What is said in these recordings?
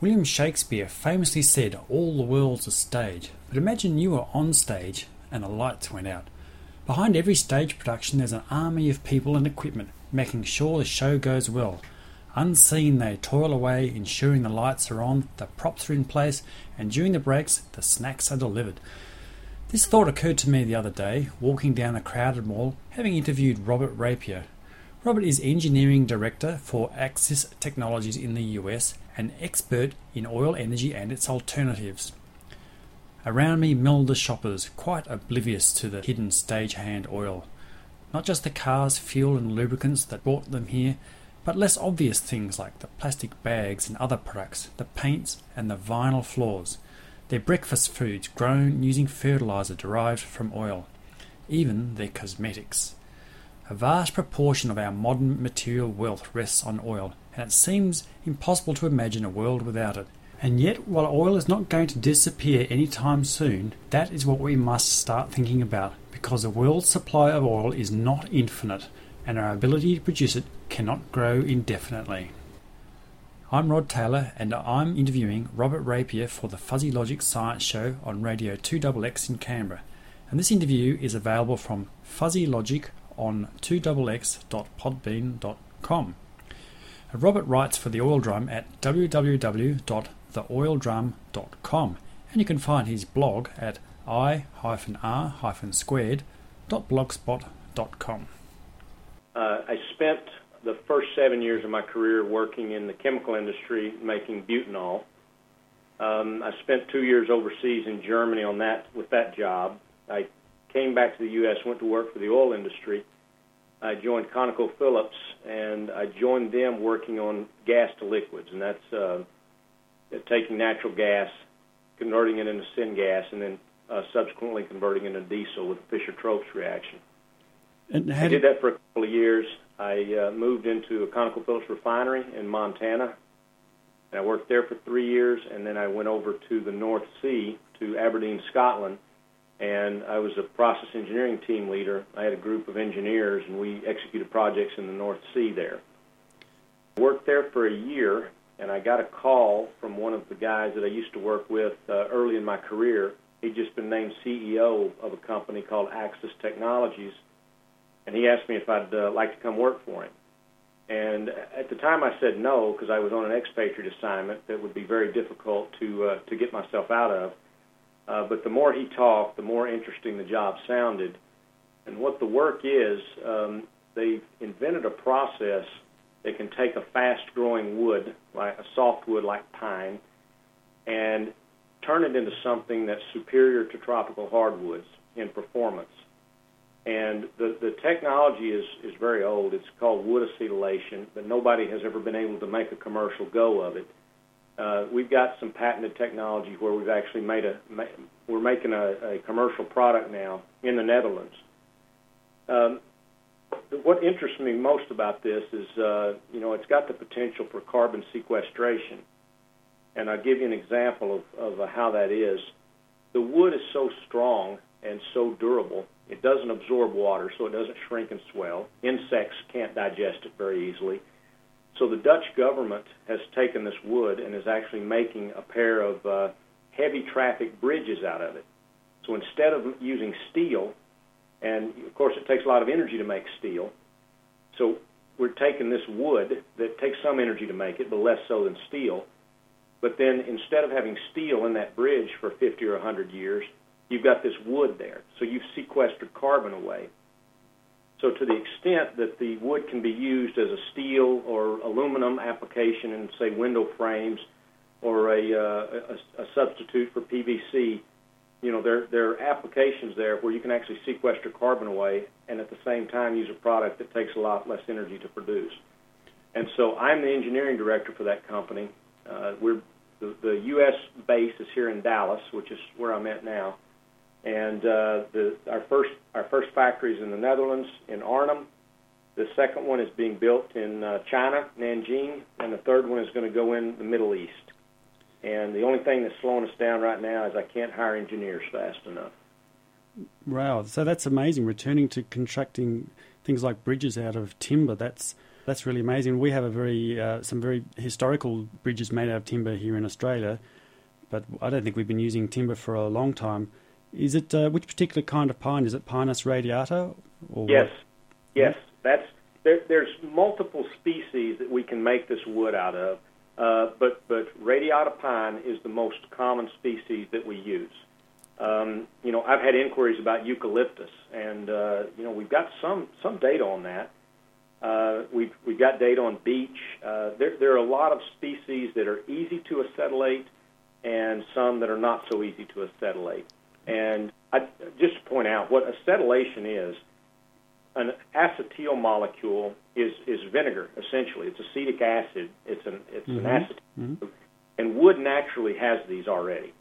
William Shakespeare famously said, All the world's a stage. But imagine you were on stage and the lights went out. Behind every stage production, there's an army of people and equipment making sure the show goes well. Unseen, they toil away, ensuring the lights are on, the props are in place, and during the breaks, the snacks are delivered. This thought occurred to me the other day, walking down a crowded mall, having interviewed Robert Rapier. Robert is engineering director for Accsys Technologies in the US an expert in oil energy and its alternatives. Around me the shoppers, quite oblivious to the hidden stagehand oil. Not just the cars, fuel, and lubricants that brought them here, but less obvious things like the plastic bags and other products, the paints, and the vinyl floors. Their breakfast foods grown using fertilizer derived from oil. Even their cosmetics. A vast proportion of our modern material wealth rests on oil, and it seems impossible to imagine a world without it. And yet, while oil is not going to disappear anytime soon, that is what we must start thinking about, because the world's supply of oil is not infinite, and our ability to produce it cannot grow indefinitely. I'm Rod Taylor, and I'm interviewing Robert Rapier for the Fuzzy Logic Science Show on Radio 2XX in Canberra. And this interview is available from Fuzzy Logic on 2xx.podbean.com. Robert writes for the Oil Drum at www.theoildrum.com, and you can find his blog at i-r-squared.blogspot.com. Uh, I spent the first seven years of my career working in the chemical industry making butanol. Um, I spent two years overseas in Germany on that with that job. I came back to the U.S., went to work for the oil industry, I joined ConocoPhillips, and I joined them working on gas to liquids, and that's uh, taking natural gas, converting it into syngas, and then uh, subsequently converting it into diesel with the Fischer-Tropsch reaction. And I did that for a couple of years. I uh, moved into a ConocoPhillips refinery in Montana, and I worked there for three years, and then I went over to the North Sea to Aberdeen, Scotland, and I was a process engineering team leader. I had a group of engineers, and we executed projects in the North Sea there. Worked there for a year, and I got a call from one of the guys that I used to work with uh, early in my career. He'd just been named CEO of a company called Accsys Technologies, and he asked me if I'd uh, like to come work for him. And at the time, I said no because I was on an expatriate assignment that would be very difficult to uh, to get myself out of. Uh, but the more he talked, the more interesting the job sounded. And what the work is, um, they've invented a process that can take a fast-growing wood, like a softwood like pine, and turn it into something that's superior to tropical hardwoods in performance. And the, the technology is, is very old. It's called wood acetylation, but nobody has ever been able to make a commercial go of it. Uh, we've got some patented technology where we've actually made a we're making a, a commercial product now in the Netherlands. Um, what interests me most about this is, uh, you know, it's got the potential for carbon sequestration, and I'll give you an example of, of uh, how that is. The wood is so strong and so durable; it doesn't absorb water, so it doesn't shrink and swell. Insects can't digest it very easily so the Dutch government has taken this wood and is actually making a pair of uh, heavy traffic bridges out of it. So instead of using steel, and of course it takes a lot of energy to make steel, so we're taking this wood that takes some energy to make it, but less so than steel. But then instead of having steel in that bridge for 50 or 100 years, you've got this wood there. So you've sequestered carbon away. So to the extent that the wood can be used as a steel or aluminum application in, say, window frames or a, uh, a, a substitute for PVC, you know, there, there are applications there where you can actually sequester carbon away and at the same time use a product that takes a lot less energy to produce. And so I'm the engineering director for that company. Uh, we're the, the U.S. base is here in Dallas, which is where I'm at now and uh, the, our first our first factory is in the Netherlands in Arnhem. The second one is being built in uh, China, Nanjing, and the third one is going to go in the Middle East. And the only thing that's slowing us down right now is I can't hire engineers fast enough. Wow, so that's amazing. Returning to constructing things like bridges out of timber, that's That's really amazing. We have a very uh, some very historical bridges made out of timber here in Australia, but I don't think we've been using timber for a long time. Is it uh, which particular kind of pine? Is it Pinus radiata? Yes, what? yes. That's there, there's multiple species that we can make this wood out of, uh, but but radiata pine is the most common species that we use. Um, you know, I've had inquiries about eucalyptus, and uh, you know we've got some some data on that. Uh, we've we've got data on beech. Uh, there there are a lot of species that are easy to acetylate, and some that are not so easy to acetylate. And I, just to point out what acetylation is, an acetyl molecule is is vinegar essentially. It's acetic acid. It's an it's mm-hmm. an acetyl, mm-hmm. and wood naturally has these already.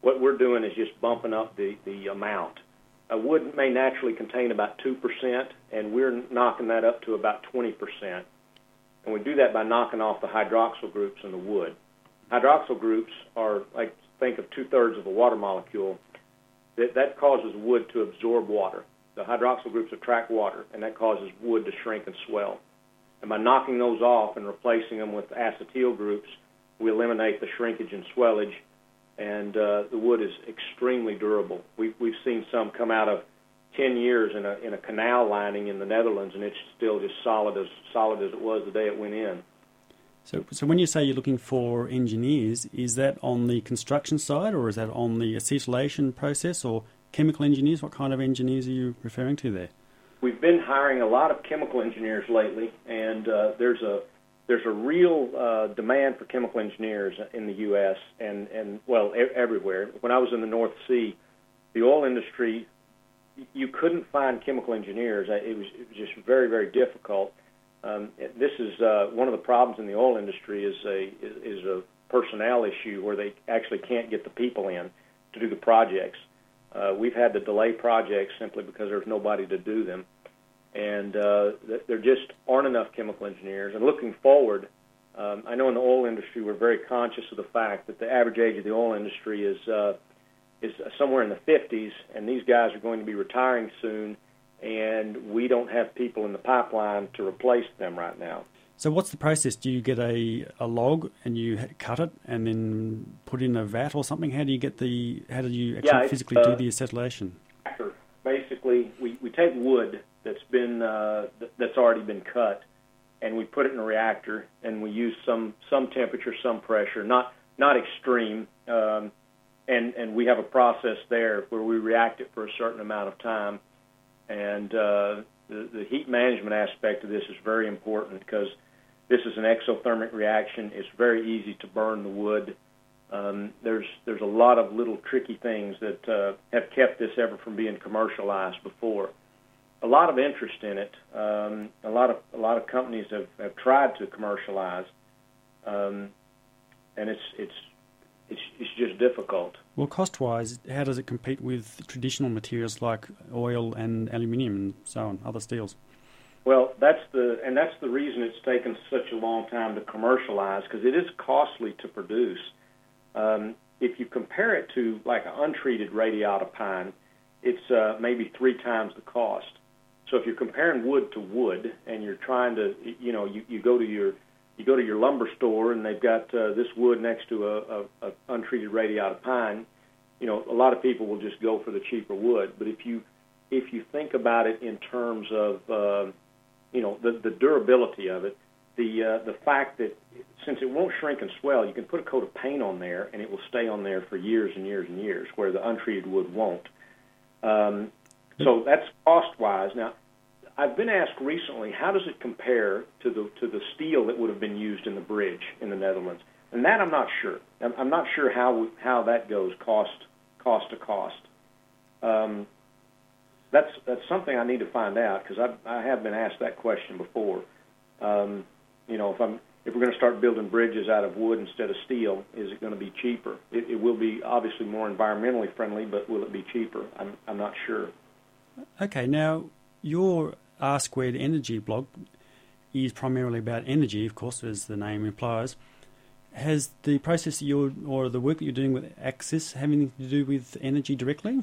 What we're doing is just bumping up the the amount. A wood may naturally contain about two percent, and we're knocking that up to about twenty percent. And we do that by knocking off the hydroxyl groups in the wood. Hydroxyl groups are like think of two thirds of a water molecule. That that causes wood to absorb water the hydroxyl groups attract water, and that causes wood to shrink and swell. And by knocking those off and replacing them with acetyl groups, we eliminate the shrinkage and swellage, and uh, the wood is extremely durable. We've, we've seen some come out of 10 years in a, in a canal lining in the Netherlands, and it's still just solid as solid as it was the day it went in. So, so when you say you're looking for engineers, is that on the construction side, or is that on the acetylation process, or chemical engineers? What kind of engineers are you referring to there? We've been hiring a lot of chemical engineers lately, and uh, there's a there's a real uh, demand for chemical engineers in the U.S. and and well e- everywhere. When I was in the North Sea, the oil industry, you couldn't find chemical engineers. It was, it was just very very difficult. Um, this is uh, one of the problems in the oil industry is a is a personnel issue where they actually can't get the people in to do the projects. Uh, we've had to delay projects simply because there's nobody to do them, and uh, there just aren't enough chemical engineers. And looking forward, um, I know in the oil industry we're very conscious of the fact that the average age of the oil industry is uh, is somewhere in the 50s, and these guys are going to be retiring soon, and we don't have people in the pipeline to replace them right now. So what's the process? Do you get a, a log and you cut it and then put in a vat or something? How do you get the? How do you actually yeah, physically uh, do the acetylation? Basically, we, we take wood that's been uh, that's already been cut, and we put it in a reactor, and we use some some temperature, some pressure, not not extreme, um, and and we have a process there where we react it for a certain amount of time, and uh, the, the heat management aspect of this is very important because this is an exothermic reaction. It's very easy to burn the wood. Um, there's there's a lot of little tricky things that uh, have kept this ever from being commercialized before. A lot of interest in it. Um, a lot of a lot of companies have, have tried to commercialize, um, and it's it's it's it's just difficult. Well, cost wise, how does it compete with traditional materials like oil and aluminium and so on, other steels? Well, that's the and that's the reason it's taken such a long time to commercialize because it is costly to produce. Um, if you compare it to like an untreated radiata pine, it's uh, maybe three times the cost. So if you're comparing wood to wood and you're trying to, you know, you, you go to your you go to your lumber store and they've got uh, this wood next to a, a, a untreated radiata pine, you know, a lot of people will just go for the cheaper wood. But if you if you think about it in terms of uh, you know the the durability of it, the uh, the fact that since it won't shrink and swell, you can put a coat of paint on there and it will stay on there for years and years and years, where the untreated wood won't. Um, so that's cost wise. Now, I've been asked recently, how does it compare to the to the steel that would have been used in the bridge in the Netherlands? And that I'm not sure. I'm, I'm not sure how how that goes cost cost to cost. Um, that's that's something I need to find out because I I have been asked that question before. Um, you know, if I'm if we're going to start building bridges out of wood instead of steel, is it going to be cheaper? It, it will be obviously more environmentally friendly, but will it be cheaper? I'm I'm not sure. Okay, now your R squared energy blog is primarily about energy, of course, as the name implies. Has the process you're or the work that you're doing with Accsys having to do with energy directly?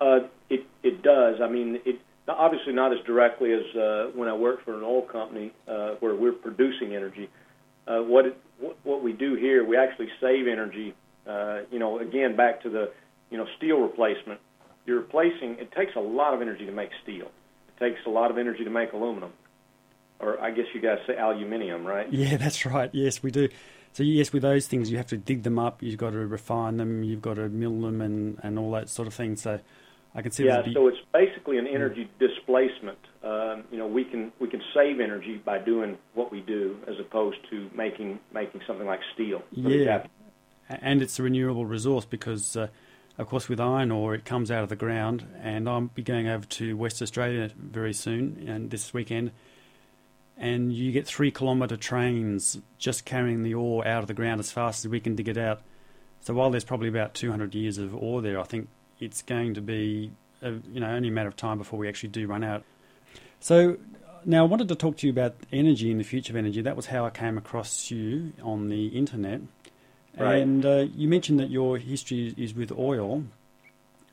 Uh, it it does. I mean, it obviously not as directly as uh, when I worked for an oil company uh, where we're producing energy. Uh, what, it, what what we do here, we actually save energy. Uh, you know, again back to the you know steel replacement. You're replacing. It takes a lot of energy to make steel. Takes a lot of energy to make aluminum, or I guess you guys say aluminium, right? Yeah, that's right. Yes, we do. So yes, with those things, you have to dig them up. You've got to refine them. You've got to mill them and, and all that sort of thing. So I can see. Yeah, be... so it's basically an energy displacement. Um, you know, we can we can save energy by doing what we do, as opposed to making making something like steel. Yeah, and it's a renewable resource because. Uh, of course, with iron ore, it comes out of the ground, and I'll be going over to West Australia very soon and this weekend and you get three kilometre trains just carrying the ore out of the ground as fast as we can dig it out. So while there's probably about 200 years of ore there, I think it's going to be a, you know only a matter of time before we actually do run out. So now I wanted to talk to you about energy and the future of energy. That was how I came across you on the internet. Right. And uh, you mentioned that your history is with oil.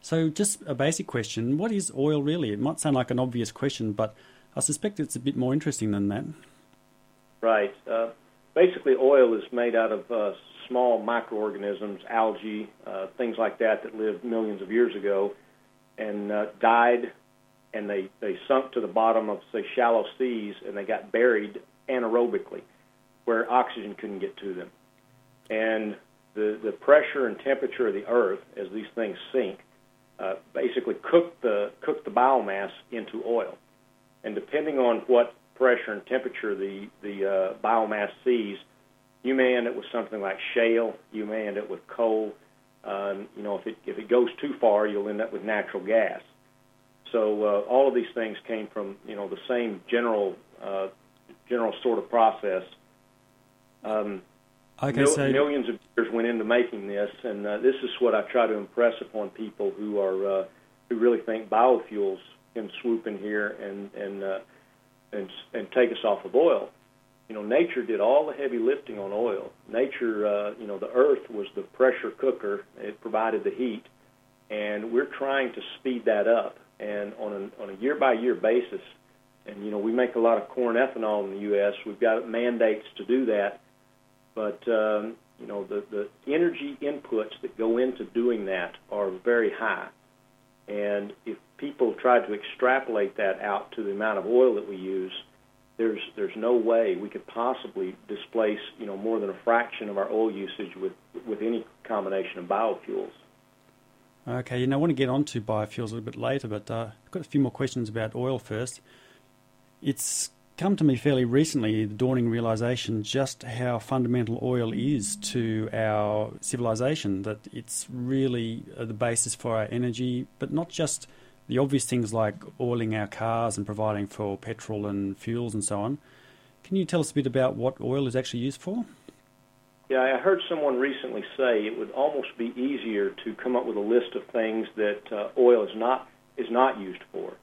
So just a basic question, what is oil really? It might sound like an obvious question, but I suspect it's a bit more interesting than that. Right. Uh, basically, oil is made out of uh, small microorganisms, algae, uh, things like that, that lived millions of years ago and uh, died, and they, they sunk to the bottom of, say, shallow seas, and they got buried anaerobically, where oxygen couldn't get to them. And the, the pressure and temperature of the earth as these things sink uh, basically cook the, cook the biomass into oil and depending on what pressure and temperature the the uh, biomass sees, you may end up with something like shale. You may end up with coal. Um, you know, if it if it goes too far, you'll end up with natural gas. So uh, all of these things came from you know the same general uh, general sort of process. Um, okay, mil- so millions of years went into making this, and uh, this is what I try to impress upon people who are uh, who really think biofuels can swoop in here and and uh, and and take us off of oil. You know, nature did all the heavy lifting on oil. Nature, uh, you know, the earth was the pressure cooker. It provided the heat, and we're trying to speed that up. And on a on a year by year basis, and you know, we make a lot of corn ethanol in the U.S. We've got mandates to do that, but um, you know, the the energy inputs that go into doing that are very high. And if people try to extrapolate that out to the amount of oil that we use, there's there's no way we could possibly displace you know more than a fraction of our oil usage with with any combination of biofuels. Okay, you know, I want to get on to biofuels a little bit later, but uh, I've got a few more questions about oil first. It's come to me fairly recently the dawning realization just how fundamental oil is to our civilization, that it's really uh, the basis for our energy, but not just the obvious things like oiling our cars and providing for petrol and fuels and so on. Can you tell us a bit about what oil is actually used for? Yeah, I heard someone recently say it would almost be easier to come up with a list of things that uh, oil is not is not used for.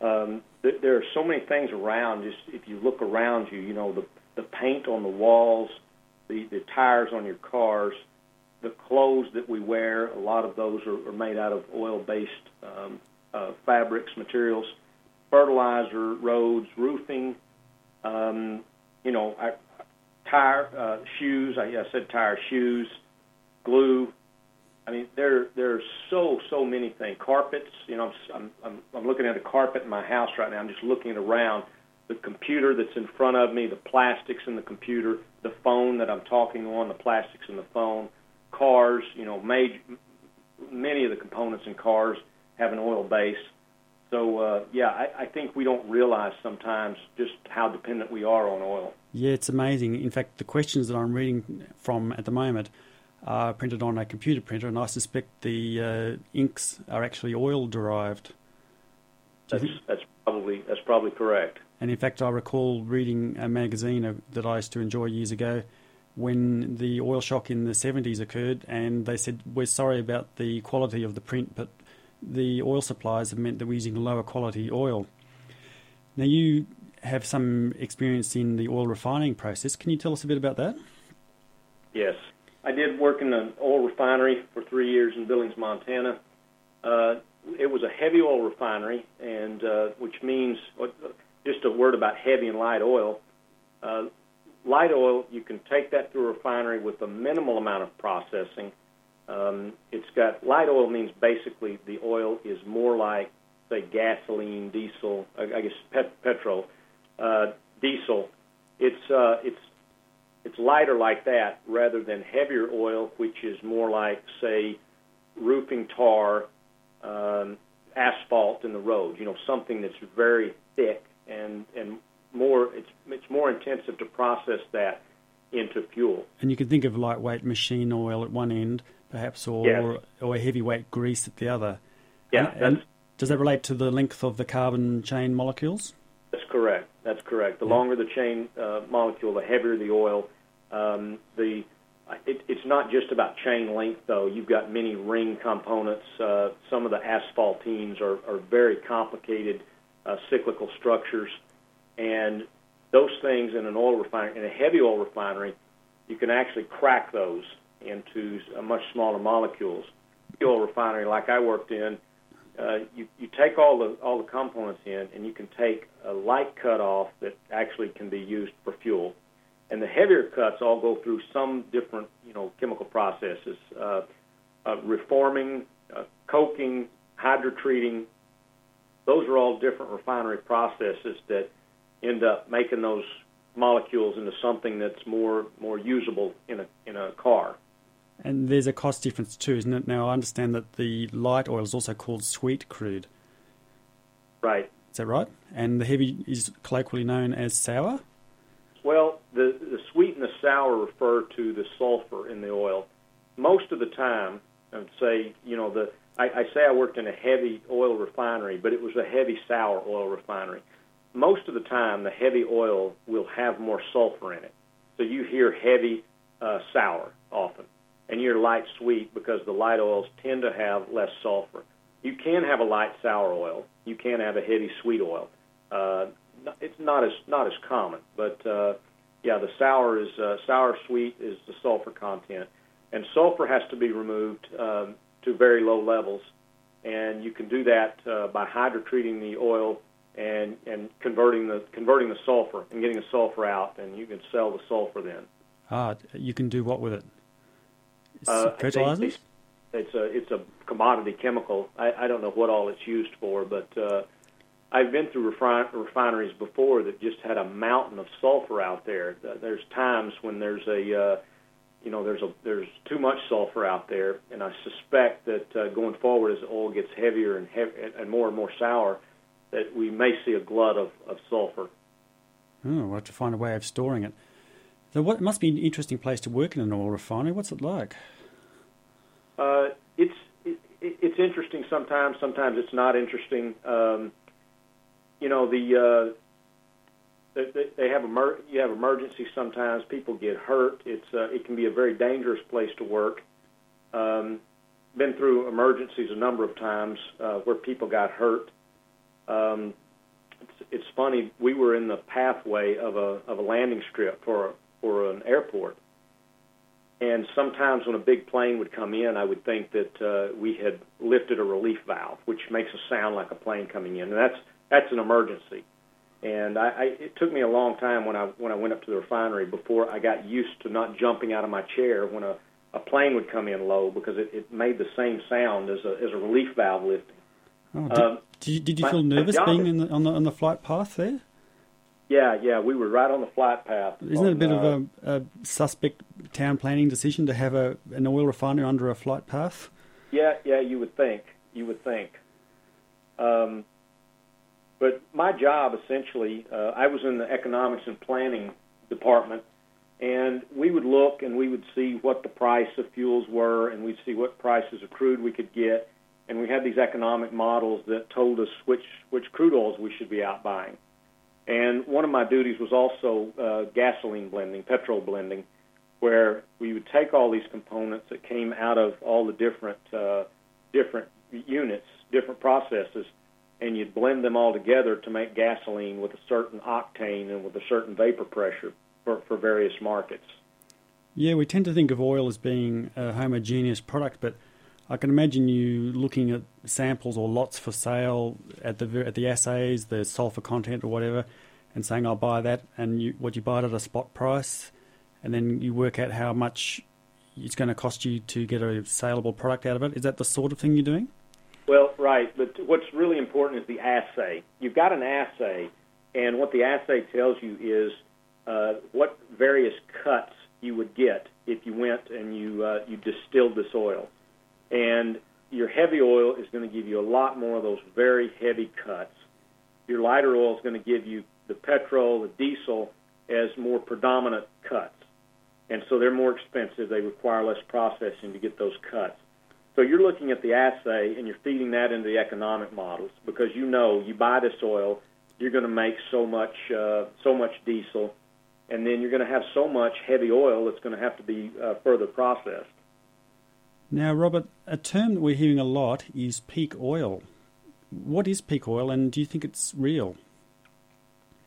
Um, th- there are so many things around. Just if you look around you, you know the the paint on the walls, the the tires on your cars, the clothes that we wear. A lot of those are, are made out of oil-based um, uh, fabrics, materials, fertilizer, roads, roofing. Um, you know, I, tire, uh, shoes. I, I said tire, shoes, glue, I mean, there there are so so many things. Carpets, you know, I'm I'm I'm looking at a carpet in my house right now. I'm just looking around the computer that's in front of me, the plastics in the computer, the phone that I'm talking on, the plastics in the phone, cars. You know, made many of the components in cars have an oil base. So uh, yeah, I, I think we don't realize sometimes just how dependent we are on oil. Yeah, it's amazing. In fact, the questions that I'm reading from at the moment are printed on a computer printer, and I suspect the uh, inks are actually oil derived. That's, that's probably that's probably correct. And in fact, I recall reading a magazine that I used to enjoy years ago when the oil shock in the 70s occurred, and they said, We're sorry about the quality of the print, but the oil supplies have meant that we're using lower quality oil. Now, you have some experience in the oil refining process. Can you tell us a bit about that? I did work in an oil refinery for three years in Billings, Montana. Uh, it was a heavy oil refinery, and uh, which means just a word about heavy and light oil. Uh, light oil, you can take that through a refinery with a minimal amount of processing. Um, it's got light oil means basically the oil is more like say gasoline, diesel, I guess pet, petrol, uh, diesel. It's uh, it's it's lighter like that rather than heavier oil, which is more like say roofing tar, um, asphalt in the road. You know, something that's very thick and and more. It's it's more intensive to process that into fuel. And you can think of lightweight machine oil at one end, perhaps, or yes. or heavyweight grease at the other. Yeah. And, and does that relate to the length of the carbon chain molecules? That's correct. That's correct. The yeah. longer the chain uh, molecule, the heavier the oil. Um, the it, it's not just about chain length, though. You've got many ring components. Uh, some of the asphaltenes are, are very complicated uh, cyclical structures, and those things in an oil refinery, in a heavy oil refinery, you can actually crack those into much smaller molecules. The oil refinery, like I worked in, uh, you, you take all the all the components in, and you can take a light cut off that actually can be used for fuel and the heavier cuts all go through some different, you know, chemical processes, uh, uh, reforming, uh, coking, hydrotreating. Those are all different refinery processes that end up making those molecules into something that's more more usable in a in a car. And there's a cost difference too, isn't it? Now I understand that the light oil is also called sweet crude. Right. Is that right? And the heavy is colloquially known as sour. Well, the, the sweet and the sour refer to the sulfur in the oil. Most of the time, I would say, you know, the I, I say I worked in a heavy oil refinery, but it was a heavy sour oil refinery. Most of the time, the heavy oil will have more sulfur in it. So you hear heavy uh, sour often, and you're light sweet because the light oils tend to have less sulfur. You can have a light sour oil. You can have a heavy sweet oil. Uh, it's not as not as common, but uh, yeah, the sour is uh, sour sweet is the sulfur content, and sulfur has to be removed um, to very low levels, and you can do that uh, by hydrotreating the oil and and converting the converting the sulfur and getting the sulfur out, and you can sell the sulfur then. Ah, you can do what with it? Uh, fertilizers. It's a it's a commodity chemical. I, I don't know what all it's used for, but uh, I've been through refin- refineries before that just had a mountain of sulfur out there. There's times when there's a, uh, you know, there's a there's too much sulfur out there, and I suspect that uh, going forward as the oil gets heavier and hev- and more and more sour, that we may see a glut of, of sulfur. Oh, we'll have to find a way of storing it. So, what it must be an interesting place to work in an oil refinery. What's it like? Uh, it's it, it's interesting sometimes. Sometimes it's not interesting. Um, you know the uh, they, they have emer- you have emergencies sometimes. People get hurt. It's uh, it can be a very dangerous place to work. Um, been through emergencies a number of times uh, where people got hurt. Um, it's, it's funny. We were in the pathway of a of a landing strip for for an airport, and sometimes when a big plane would come in, I would think that uh, we had lifted a relief valve, which makes a sound like a plane coming in, and that's that's an emergency. And I, I, it took me a long time when I when I went up to the refinery before I got used to not jumping out of my chair when a, a plane would come in low because it, it made the same sound as a as a relief valve lifting. Oh, did, um, did you, did you my, feel nervous being in the, on the on the flight path there? Yeah, yeah, we were right on the flight path. Isn't on, it a bit uh, of a, a, suspect town planning decision to have a an oil refinery under a flight path? Yeah, yeah, you would think. You would think. Um, but my job essentially, uh, I was in the economics and planning department, and we would look and we would see what the price of fuels were, and we'd see what prices of crude we could get, and we had these economic models that told us which which crude oils we should be out buying. And one of my duties was also uh, gasoline blending, petrol blending, where we would take all these components that came out of all the different uh, different units, different processes, and you'd blend them all together to make gasoline with a certain octane and with a certain vapor pressure for, for various markets. Yeah, we tend to think of oil as being a homogeneous product, but I can imagine you looking at samples or lots for sale at the at the assays, the sulfur content or whatever, and saying I'll buy that, and you, what you buy it at a spot price, and then you work out how much it's going to cost you to get a saleable product out of it. Is that the sort of thing you're doing? Well, right. But what's really important is the assay. You've got an assay, and what the assay tells you is uh, what various cuts you would get if you went and you uh, you distilled this oil. And your heavy oil is going to give you a lot more of those very heavy cuts. Your lighter oil is going to give you the petrol, the diesel as more predominant cuts. And so they're more expensive. They require less processing to get those cuts. So you're looking at the assay and you're feeding that into the economic models because you know you buy this oil, you're going to make so much uh, so much diesel, and then you're going to have so much heavy oil that's going to have to be uh, further processed. Now, Robert, a term that we're hearing a lot is peak oil. What is peak oil, and do you think it's real?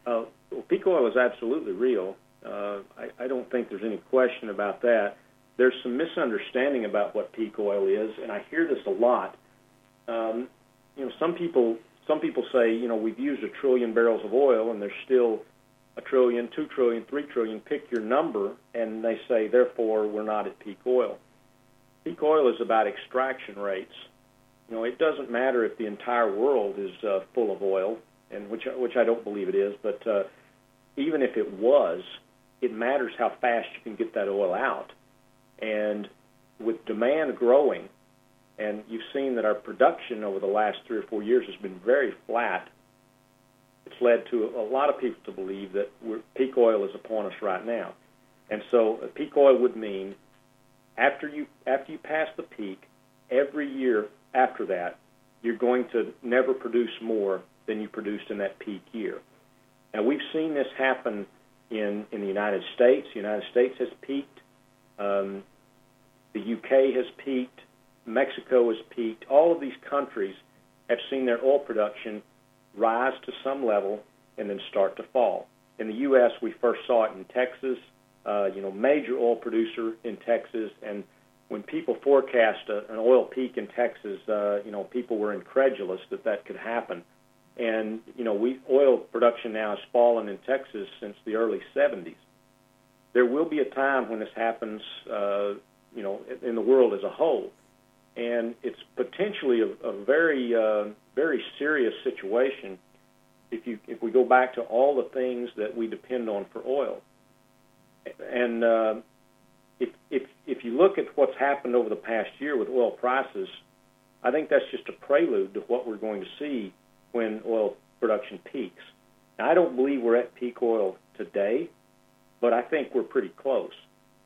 Uh, well, peak oil is absolutely real. Uh, I, I don't think there's any question about that. There's some misunderstanding about what peak oil is, and I hear this a lot. Um, you know, some people some people say, you know, we've used a trillion barrels of oil, and there's still a trillion, two trillion, three trillion. Pick your number, and they say, therefore, we're not at peak oil. Peak oil is about extraction rates. You know, it doesn't matter if the entire world is uh, full of oil, and which which I don't believe it is, but uh, even if it was, it matters how fast you can get that oil out. And with demand growing, and you've seen that our production over the last three or four years has been very flat. It's led to a lot of people to believe that peak oil is upon us right now. And so, peak oil would mean after you after you pass the peak, every year after that, you're going to never produce more than you produced in that peak year. Now we've seen this happen in in the United States. The United States has peaked. Um, the UK has peaked. Mexico has peaked. All of these countries have seen their oil production rise to some level and then start to fall. In the U.S., we first saw it in Texas, uh, you know, major oil producer in Texas. And when people forecast a, an oil peak in Texas, uh, you know, people were incredulous that that could happen. And you know, we oil production now has fallen in Texas since the early 70s. There will be a time when this happens, uh, you know, in the world as a whole, and it's potentially a, a very, uh, very serious situation if you if we go back to all the things that we depend on for oil and uh, if if if you look at what's happened over the past year with oil prices, I think that's just a prelude to what we're going to see when oil production peaks. Now, I don't believe we're at peak oil today, but I think we're pretty close.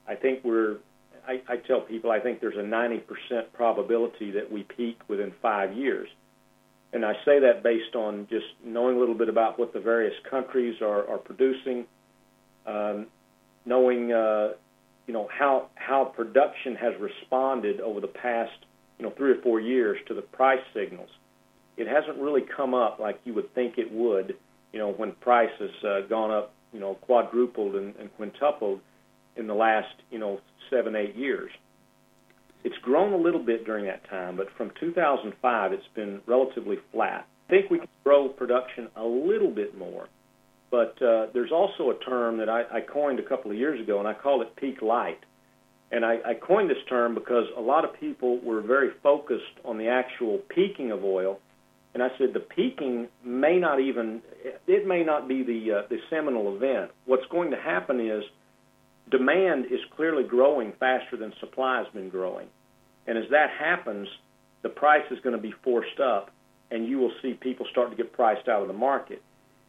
I think we're I, I tell people I think there's a 90% probability that we peak within five years. And I say that based on just knowing a little bit about what the various countries are, are producing, um, knowing uh, you know how how production has responded over the past you know three or four years to the price signals. It hasn't really come up like you would think it would. You know when price has uh, gone up, you know quadrupled and, and quintupled in the last you know seven eight years. It's grown a little bit during that time, but from 2005 it's been relatively flat. I think we can grow production a little bit more but uh, there's also a term that I, I coined a couple of years ago, and I call it peak lite. And I, I coined this term because a lot of people were very focused on the actual peaking of oil, and I said the peaking may not even it may not be the uh, the seminal event. What's going to happen is demand is clearly growing faster than supply has been growing, and as that happens, the price is going to be forced up, and you will see people start to get priced out of the market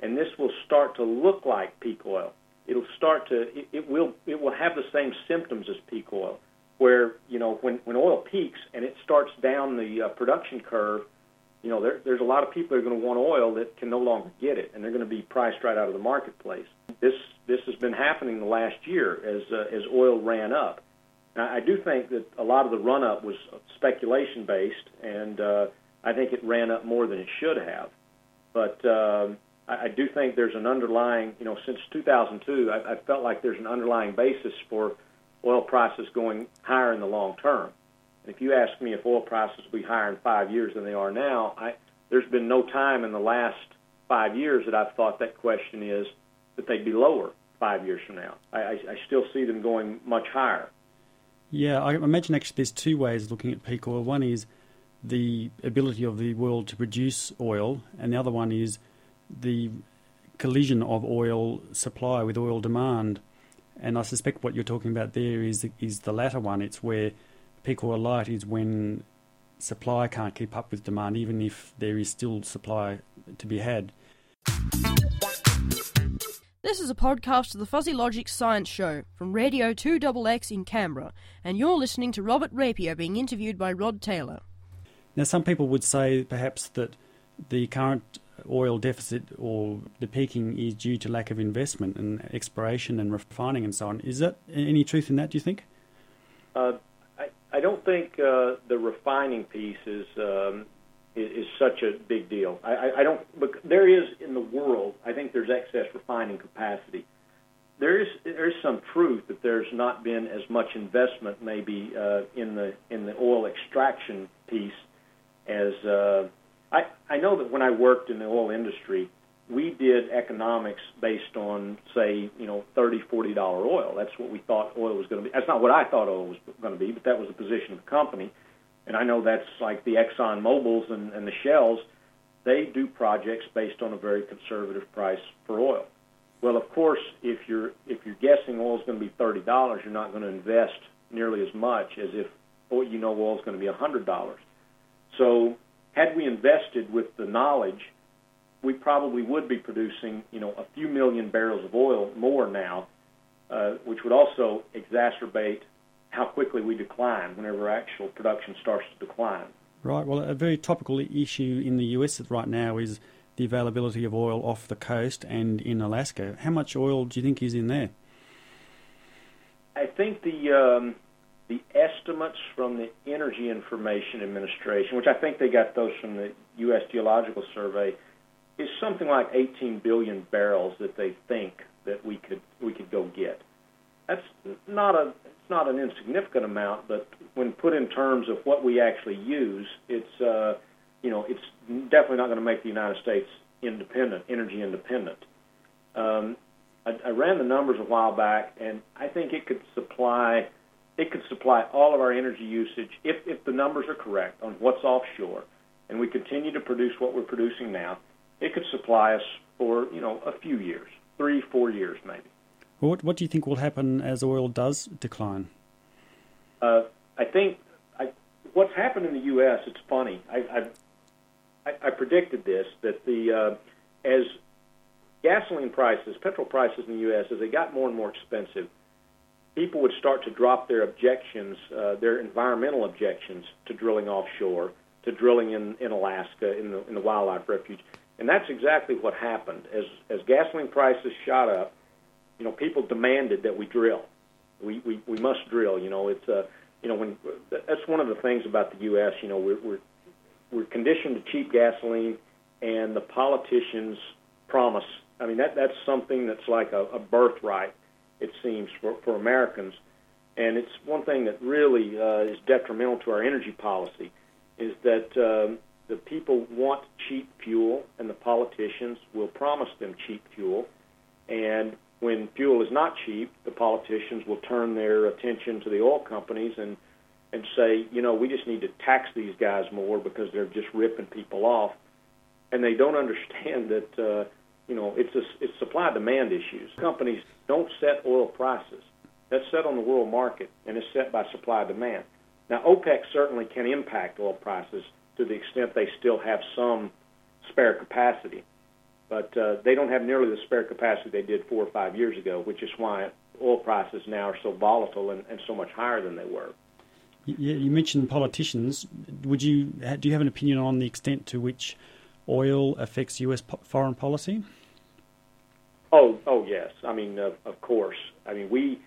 and this will start to look like peak oil. It'll start to it, it will it will have the same symptoms as peak oil, where you know when when oil peaks and it starts down the uh, production curve, you know there, there's a lot of people that are going to want oil that can no longer get it, and they're going to be priced right out of the marketplace. This this has been happening the last year as uh, as oil ran up. Now, I do think that a lot of the run up was speculation based, and uh, I think it ran up more than it should have. But um, I, I do think there's an underlying, you know, since 2002, I, I felt like there's an underlying basis for oil prices going higher in the long term. And if you ask me if oil prices will be higher in five years than they are now, I, there's been no time in the last five years that I've thought that question is that they'd be lower five years from now. I, I, I still see them going much higher. Yeah, I imagine actually there's two ways of looking at peak oil. One is the ability of the world to produce oil, and the other one is the collision of oil supply with oil demand. And I suspect what you're talking about there is is the latter one. It's where peak oil light is when supply can't keep up with demand, even if there is still supply to be had. This is a podcast of the Fuzzy Logic Science Show from Radio 2XX in Canberra, and you're listening to Robert Rapier being interviewed by Rod Taylor. Now, some people would say perhaps that the current oil deficit or the peaking is due to lack of investment and exploration and refining and so on. Is that any truth in that, do you think? Uh, I, don't think uh, the refining piece is, um, is, is such a big deal. I, I, I don't. But there is in the world. I think there's excess refining capacity. There is there is some truth that there's not been as much investment maybe uh, in the in the oil extraction piece as uh, I, I know that when I worked in the oil industry, we did economics based on, say, you know, thirty, forty dollar oil. That's what we thought oil was going to be. That's not what I thought oil was going to be, but that was the position of the company. And I know that's like the Exxon Mobil's and, and the Shells. They do projects based on a very conservative price for oil. Well, of course, if you're if you're guessing oil is going to be thirty dollars, you're not going to invest nearly as much as if oh, you know oil is going to be a hundred dollars. So had we invested with the knowledge, we probably would be producing, you know, a few million barrels of oil more now, uh, which would also exacerbate how quickly we decline whenever actual production starts to decline. Right. Well, a very topical issue in the US right now is the availability of oil off the coast and in Alaska. How much oil do you think is in there? I think the um, the estimates from the Energy Information Administration, which I think they got those from the U.S. Geological Survey, is something like 18 billion barrels that they think that we could we could go get. That's not a it's not an insignificant amount, but when put in terms of what we actually use, it's uh, you know it's definitely not going to make the United States independent, energy independent. Um, I, I ran the numbers a while back, and I think it could supply it could supply all of our energy usage if, if the numbers are correct on what's offshore, and we continue to produce what we're producing now. It could supply us for you know a few years, three, four years maybe. Well, what, what do you think will happen as oil does decline? Uh, I think I, what's happened in the U.S. It's funny. I, I, I predicted this that the uh, as gasoline prices, petrol prices in the U.S. as they got more and more expensive people would start to drop their objections, uh, their environmental objections to drilling offshore, to drilling in, in Alaska in the in the wildlife refuge, and that's exactly what happened. As as gasoline prices shot up, you know, people demanded that we drill. We we, we must drill. You know, it's uh, you know when that's one of the things about the U.S. You know, we're we're we're conditioned to cheap gasoline, and the politicians promise. I mean, that that's something that's like a, a birthright it seems, for, for Americans. And it's one thing that really uh, is detrimental to our energy policy is that um, the people want cheap fuel, and the politicians will promise them cheap fuel. And when fuel is not cheap, the politicians will turn their attention to the oil companies and and say, you know, we just need to tax these guys more because they're just ripping people off, and they don't understand that uh, you know it's a, it's supply demand issues. Companies don't set oil prices. That's set on the world market and is set by supply demand. Now, OPEC certainly can impact oil prices to the extent they still have some spare capacity, but uh, they don't have nearly the spare capacity they did four or five years ago, which is why oil prices now are so volatile and, and so much higher than they were. You, you mentioned politicians. Would you do you have an opinion on the extent to which oil affects U.S. foreign policy? Oh, oh yes. I mean, of, of course. I mean, we.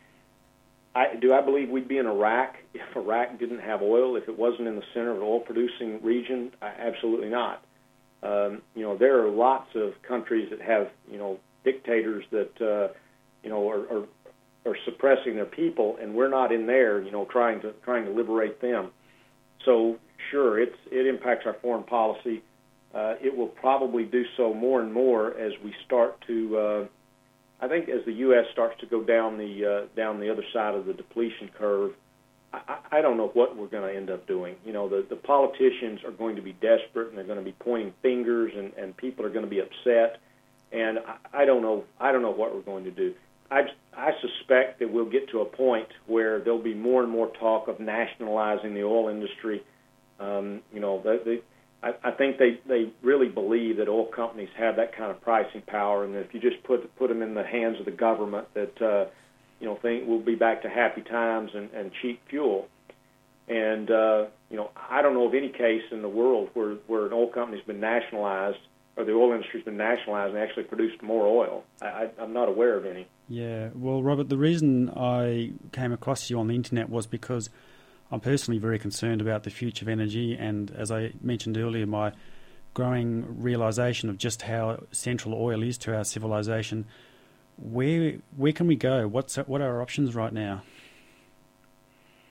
I, do I believe we'd be in Iraq if Iraq didn't have oil? If it wasn't in the center of an oil-producing region? I, absolutely not. Um, you know, there are lots of countries that have you know dictators that uh, you know are, are are suppressing their people, and we're not in there, you know, trying to trying to liberate them. so sure, it's it impacts our foreign policy. Uh, it will probably do so more and more as we start to. Uh, I think as the U.S. starts to go down the uh, down the other side of the depletion curve, I, I don't know what we're going to end up doing. You know, the the politicians are going to be desperate and they're going to be pointing fingers and and people are going to be upset, and I, I don't know I don't know what we're going to do. I I suspect that we'll get to a point where there'll be more and more talk of nationalizing the oil industry. Um, you know, they, they I, I think they they really believe that oil companies have that kind of pricing power, and if you just put put them in the hands of the government, that uh, you know, think we'll be back to happy times and, and cheap fuel. And uh, you know, I don't know of any case in the world where where an oil company's been nationalized or the oil industry's been nationalized and actually produced more oil. I, I, I'm not aware of any. Yeah, well, Robert, the reason I came across you on the internet was because I'm personally very concerned about the future of energy, and as I mentioned earlier, my growing realization of just how central oil is to our civilization. Where where can we go? What's what are our options right now?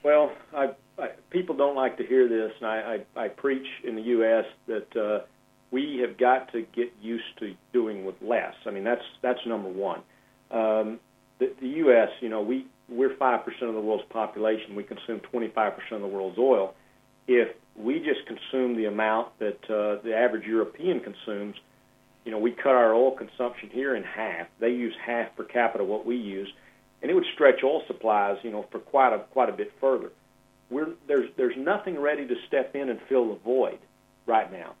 Well, I, I, people don't like to hear this, and I, I, preach in the U.S. that uh, we have got to get used to doing with less. I mean, that's that's number one. Um, the, the U.S., you know, we we're five percent of the world's population. We consume 25 percent of the world's oil. If we just consume the amount that uh, the average European consumes, you know, we cut our oil consumption here in half. They use half per capita what we use, and it would stretch oil supplies, you know, for quite a quite a bit further. We're, there's there's nothing ready to step in and fill the void right now.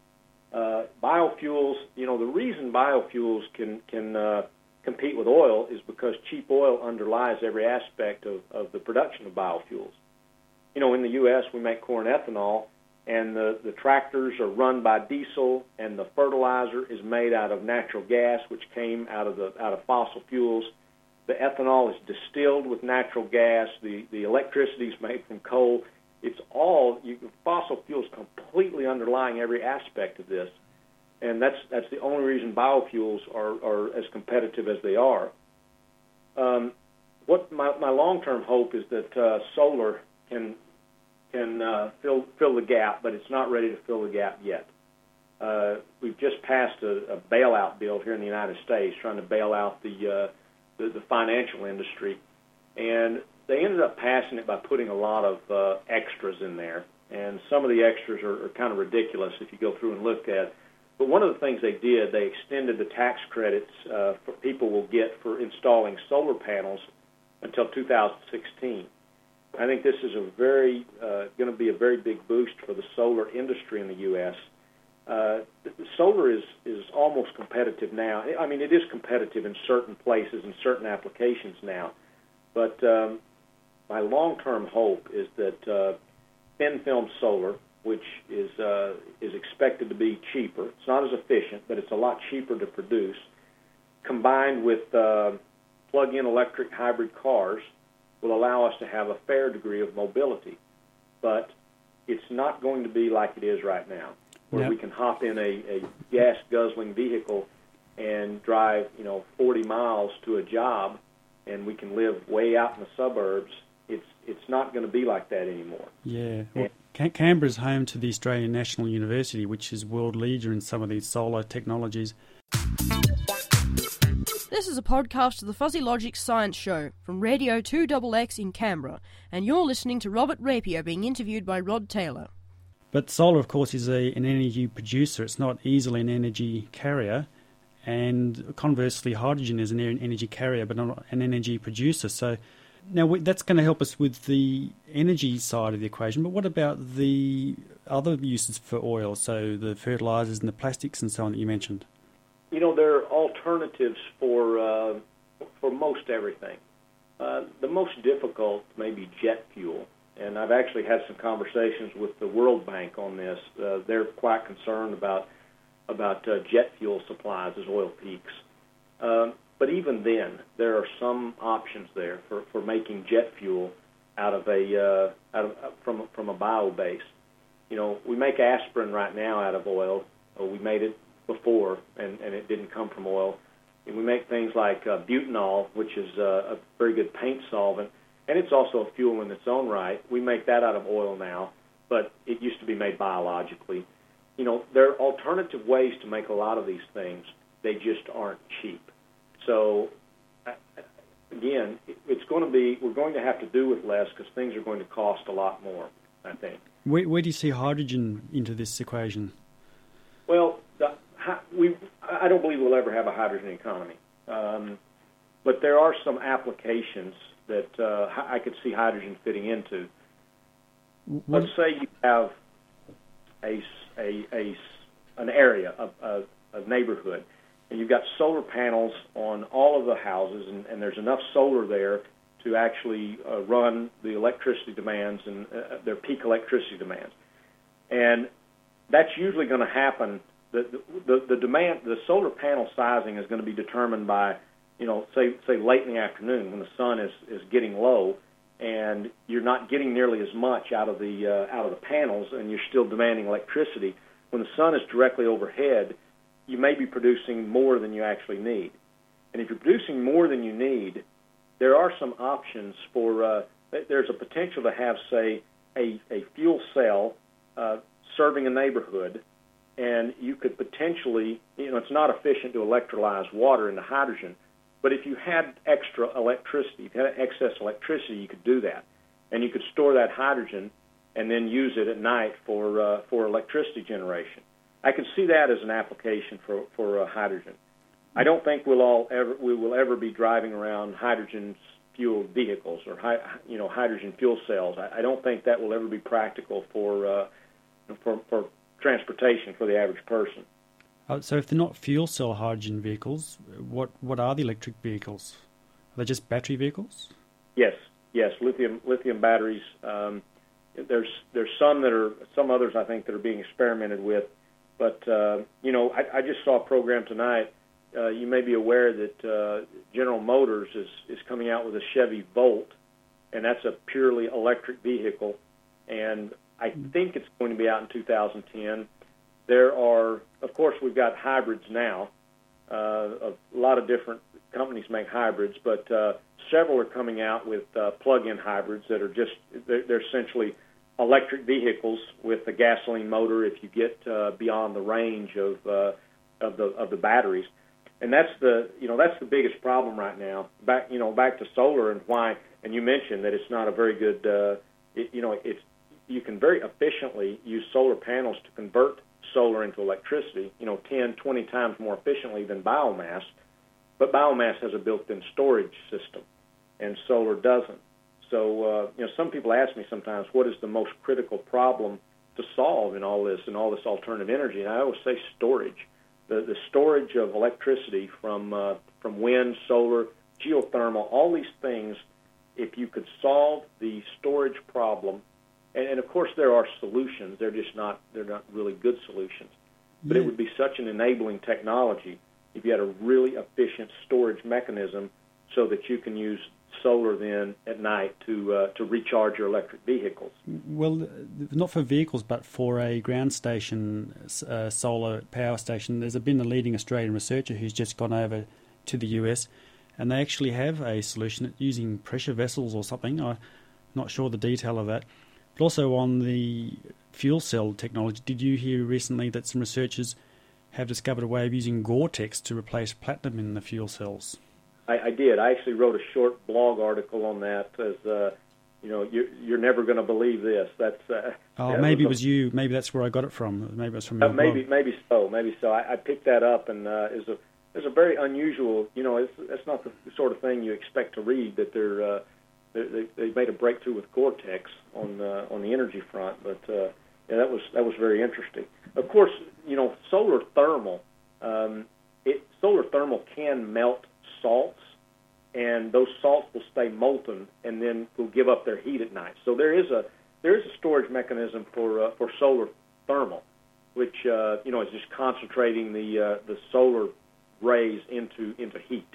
Uh, biofuels, you know, the reason biofuels can can uh, compete with oil is because cheap oil underlies every aspect of, of the production of biofuels. You know, in the U.S., we make corn ethanol, and the, the tractors are run by diesel, and the fertilizer is made out of natural gas, which came out of the out of fossil fuels. The ethanol is distilled with natural gas. The the electricity is made from coal. It's all you, fossil fuels completely underlying every aspect of this and that's that's the only reason biofuels are, are as competitive as they are. Um, what my, my long-term hope is that uh, solar can can uh, fill fill the gap, but it's not ready to fill the gap yet. Uh, we've just passed a, a bailout bill here in the United States, trying to bail out the, uh, the the financial industry, and they ended up passing it by putting a lot of uh, extras in there, and some of the extras are, are kind of ridiculous if you go through and look at but one of the things they did, they extended the tax credits uh, for people will get for installing solar panels until 2016. I think this is a very uh, going to be a very big boost for the solar industry in the U.S. Uh, solar is is almost competitive now. I mean, it is competitive in certain places and certain applications now, but um, my long-term hope is that uh, thin film solar which is uh, is expected to be cheaper. It's not as efficient, but it's a lot cheaper to produce. Combined with uh, plug-in electric hybrid cars, will allow us to have a fair degree of mobility. But it's not going to be like it is right now, where yep. we can hop in a, a gas guzzling vehicle and drive, you know, 40 miles to a job, and we can live way out in the suburbs. It's it's not going to be like that anymore. Yeah. Well, Canberra is home to the Australian National University, which is world leader in some of these solar technologies. This is a podcast of the Fuzzy Logic Science Show from Radio 2XX in Canberra, and you're listening to Robert Rapier being interviewed by Rod Taylor. But solar, of course, is a, an energy producer. It's not easily an energy carrier. And conversely, hydrogen is an energy carrier, but not an energy producer. So now that's going to help us with the energy side of the equation, but what about the other uses for oil, so the fertilizers and the plastics and so on that you mentioned? You know, there are alternatives for uh, for most everything. Uh, the most difficult may be jet fuel, and I've actually had some conversations with the World Bank on this. Uh, they're quite concerned about about uh, jet fuel supplies as oil peaks. But even then, there are some options there for, for making jet fuel out of a uh, out of from from a bio base. You know, we make aspirin right now out of oil. Or we made it before, and, and it didn't come from oil. And we make things like uh, butanol, which is uh, a very good paint solvent, and it's also a fuel in its own right. We make that out of oil now. but it used to be made biologically. You know, there are alternative ways to make a lot of these things. They just aren't cheap. So, again, it's going to be we're going to have to do with less because things are going to cost a lot more. I think. Where, where do you see hydrogen into this equation? Well, the, we I don't believe we'll ever have a hydrogen economy, um, but there are some applications that uh, I could see hydrogen fitting into. What? Let's say you have a, a, a an area, a, a, a neighborhood, and you've got solar panels on all of the houses, and, and there's enough solar there to actually uh, run the electricity demands and uh, their peak electricity demands. And that's usually going to happen. The, the, the demand, the solar panel sizing is going to be determined by, you know, say say late in the afternoon when the sun is is getting low, and you're not getting nearly as much out of the uh, out of the panels, and you're still demanding electricity. When the sun is directly overhead, you may be producing more than you actually need. And if you're producing more than you need, there are some options for. Uh, there's a potential to have, say, a, a fuel cell uh, serving a neighborhood, and you could potentially, you know, it's not efficient to electrolyze water into hydrogen, but if you had extra electricity, if you had excess electricity, you could do that, and you could store that hydrogen and then use it at night for uh, for electricity generation. I can see that as an application for for uh, hydrogen. I don't think we'll all ever we will ever be driving around hydrogen fueled vehicles or hi, you know hydrogen fuel cells. I, I don't think that will ever be practical for uh, for for transportation for the average person. Uh, so, if they're not fuel cell hydrogen vehicles, what what are the electric vehicles? Are they just battery vehicles? Yes, yes, lithium lithium batteries. Um, there's there's some that are some others I think that are being experimented with, but uh, you know I, I just saw a program tonight uh, you may be aware that uh, General Motors is, is coming out with a Chevy Volt, and that's a purely electric vehicle. And I mm-hmm. think it's going to be out in 2010. There are, of course, we've got hybrids now. Uh, a lot of different companies make hybrids, but uh, several are coming out with uh, plug-in hybrids that are just they're, they're essentially electric vehicles with a gasoline motor. If you get uh, beyond the range of uh, of the of the batteries, and that's the you know that's the biggest problem right now. Back you know back to solar and why. And you mentioned that it's not a very good. Uh, it, you know, it's you can very efficiently use solar panels to convert solar into electricity. You know, 10, 20 times more efficiently than biomass. But biomass has a built-in storage system, and solar doesn't. So uh, you know, some people ask me sometimes, what is the most critical problem to solve in all this and all this alternative energy? And I always say storage the, the storage of electricity from uh, from wind, solar, geothermal, all these things. If you could solve the storage problem, and, and of course there are solutions, they're just not they're not really good solutions. But yeah. it would be such an enabling technology if you had a really efficient storage mechanism so that you can use solar then at night to uh, to recharge your electric vehicles. Well, not for vehicles, but for a ground station uh, solar power station. There's been a leading Australian researcher who's just gone over to the US, and they actually have a solution using pressure vessels or something. I'm not sure the detail of that. But also on the fuel cell technology, did you hear recently that some researchers have discovered a way of using Gore-Tex to replace platinum in the fuel cells? I, I did. I actually wrote a short blog article on that as uh, you know you're, you're never going to believe this. That's uh, oh yeah, maybe it was, it was you. Maybe that's where I got it from. Maybe it was from uh, maybe blog. maybe so. Maybe so. I, I picked that up and uh, is a it's a very unusual. You know, it's it's not the sort of thing you expect to read that they're. Uh, they, they made a breakthrough with Gore-Tex on uh, on the energy front, but uh, yeah, that was that was very interesting. Of course, you know, solar thermal. Um, it solar thermal can melt salts, and those salts will stay molten and then will give up their heat at night. So there is a there is a storage mechanism for uh, for solar thermal, which uh, you know is just concentrating the uh, the solar rays into into heat,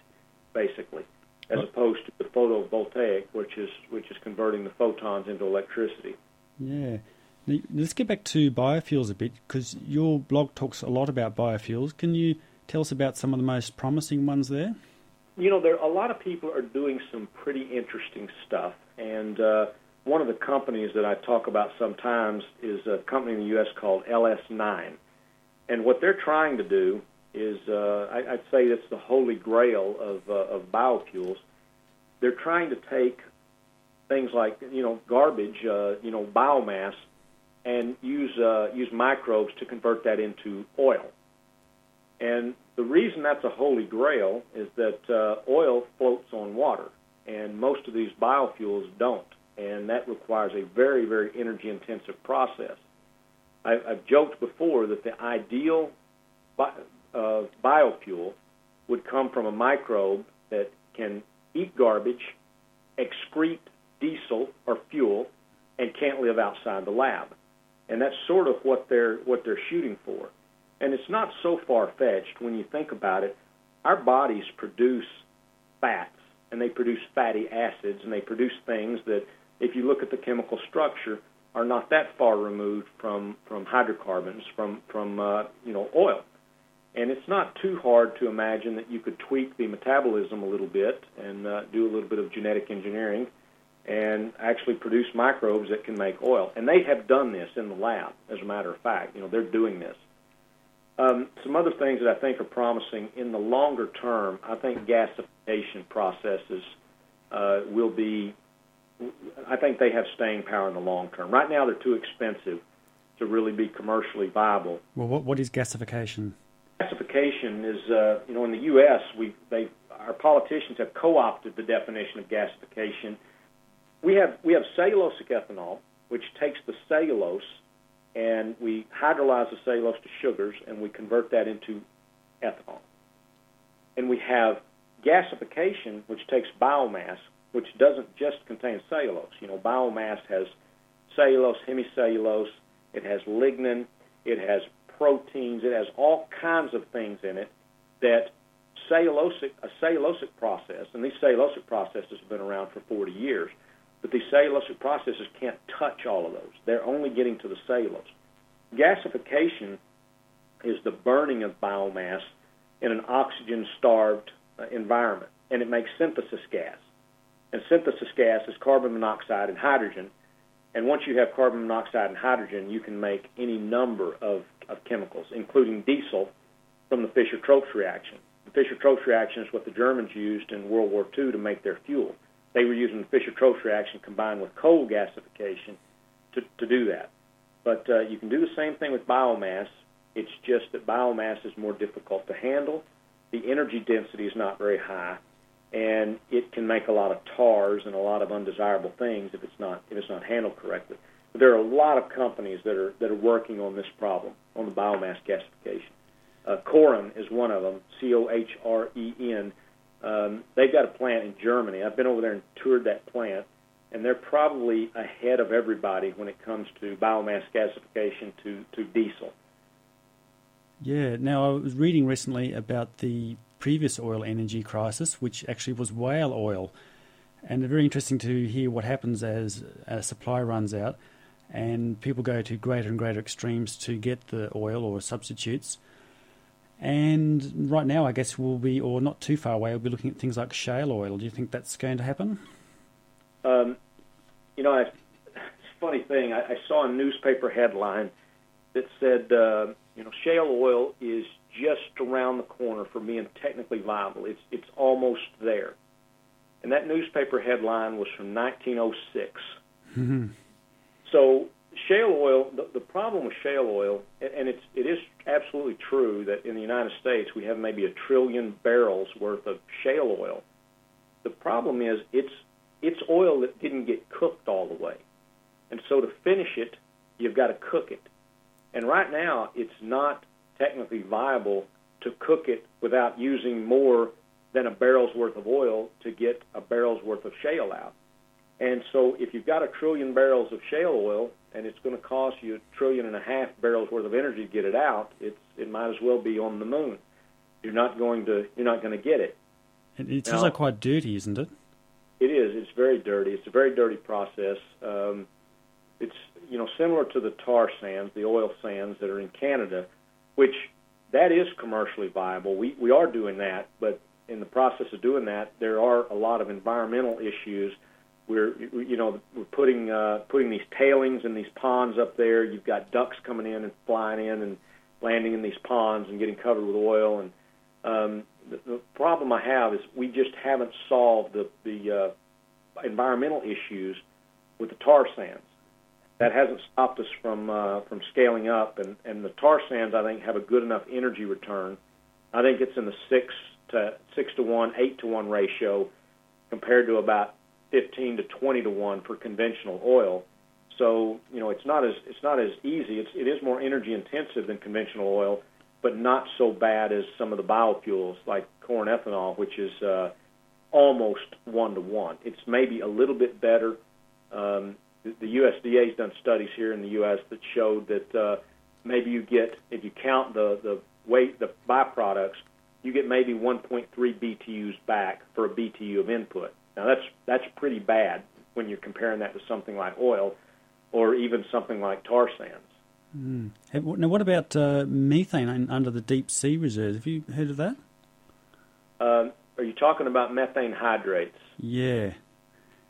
basically, as opposed to the photovoltaic, which is which is converting the photons into electricity. Yeah. Now, let's get back to biofuels a bit because your blog talks a lot about biofuels. Can you tell us about some of the most promising ones there? You know, there a lot of people are doing some pretty interesting stuff, and uh, one of the companies that I talk about sometimes is a company in the U.S. called LS9. And what they're trying to do is, uh, I, I'd say it's the holy grail of, uh, of biofuels. They're trying to take things like, you know, garbage, uh, you know, biomass, and use, uh, use microbes to convert that into oil. And the reason that's a holy grail is that uh, oil floats on water, and most of these biofuels don't and that requires a very, very energy intensive process. I, I've joked before that the ideal bi- uh, biofuel would come from a microbe that can eat garbage, excrete diesel or fuel, and can't live outside the lab. And that's sort of what they're what they're shooting for. And it's not so far fetched when you think about it. Our bodies produce fats and they produce fatty acids and they produce things that if you look at the chemical structure, are not that far removed from from hydrocarbons, from from uh, you know oil. And it's not too hard to imagine that you could tweak the metabolism a little bit and uh, do a little bit of genetic engineering and actually produce microbes that can make oil. And they have done this in the lab, as a matter of fact. You know, they're doing this. Um, some other things that I think are promising in the longer term, I think gasification processes uh, will be I think they have staying power in the long term. Right now, they're too expensive to really be commercially viable. Well, what, what is gasification? Gasification is, uh, you know, in the U.S., we they our politicians have co-opted the definition of gasification. We have we have cellulosic ethanol, which takes the cellulose and we hydrolyze the cellulose to sugars, and we convert that into ethanol. And we have gasification, which takes biomass, which doesn't just contain cellulose. You know, biomass has cellulose, hemicellulose, it has lignin, it has proteins, it has all kinds of things in it that cellulosic a cellulosic process, and these cellulosic processes have been around for 40 years, but these cellulosic processes can't touch all of those. They're only getting to the cellulose. Gasification is the burning of biomass in an oxygen-starved uh, environment, and it makes synthesis gas. And synthesis gas is carbon monoxide and hydrogen. And once you have carbon monoxide and hydrogen, you can make any number of, of chemicals, including diesel from the Fischer-Tropsch reaction. The Fischer-Tropsch reaction is what the Germans used in World War II to make their fuel. They were using the Fischer-Tropsch reaction combined with coal gasification to, to do that. But uh, you can do the same thing with biomass. It's just that biomass is more difficult to handle. The energy density is not very high, and it can make a lot of tars and a lot of undesirable things if it's not if it's not handled correctly. But there are a lot of companies that are that are working on this problem on the biomass gasification. Uh, Choren is one of them. C O H R E N. Um, they've got a plant in Germany. I've been over there and toured that plant, and they're probably ahead of everybody when it comes to biomass gasification to to diesel. Yeah. Now I was reading recently about the previous oil energy crisis, which actually was whale oil. And it's very interesting to hear what happens as supply runs out and people go to greater and greater extremes to get the oil or substitutes. And right now, I guess we'll be, or not too far away, we'll be looking at things like shale oil. Do you think that's going to happen? Um, you know, I, it's a funny thing. I, I saw a newspaper headline that said, uh, you know, shale oil is just around the corner for being technically viable. It's it's almost there. And that newspaper headline was from 1906. Mm-hmm. So shale oil. The, the problem with shale oil, and it's it is absolutely true that in the United States we have maybe a trillion barrels worth of shale oil. The problem is it's it's oil that didn't get cooked all the way, and so to finish it, you've got to cook it. And right now, it's not technically viable to cook it without using more than a barrel's worth of oil to get a barrel's worth of shale out. And so if you've got a trillion barrels of shale oil and it's going to cost you a trillion and a half barrels worth of energy to get it out, it's it might as well be on the moon. You're not going to you're not going to get it. It's now, also quite dirty, isn't it? It is. It's very dirty. It's a very dirty process. Um, it's you know similar to the tar sands, the oil sands that are in Canada which that is commercially viable. We we are doing that, but in the process of doing that, there are a lot of environmental issues we're you know we're putting uh, putting these tailings in these ponds up there. You've got ducks coming in and flying in and landing in these ponds and getting covered with oil. And um, the, the problem I have is we just haven't solved the the uh, environmental issues with the tar sands. That hasn't stopped us from uh, from scaling up, and, and the tar sands I think have a good enough energy return. I think it's in the six to six to one, eight to one ratio, compared to about 15 to 20 to one for conventional oil. So you know it's not as it's not as easy. It's it is more energy intensive than conventional oil, but not so bad as some of the biofuels like corn ethanol, which is uh, almost one to one. It's maybe a little bit better. Um, the, the USDA has done studies here in the U.S. that showed that uh, maybe you get if you count the the weight the byproducts, you get maybe 1.3 BTUs back for a BTU of input. Now that's that's pretty bad when you're comparing that to something like oil, or even something like tar sands. Mm. Now, what about uh, methane under the deep sea reserves? Have you heard of that? Um, are you talking about methane hydrates? Yeah.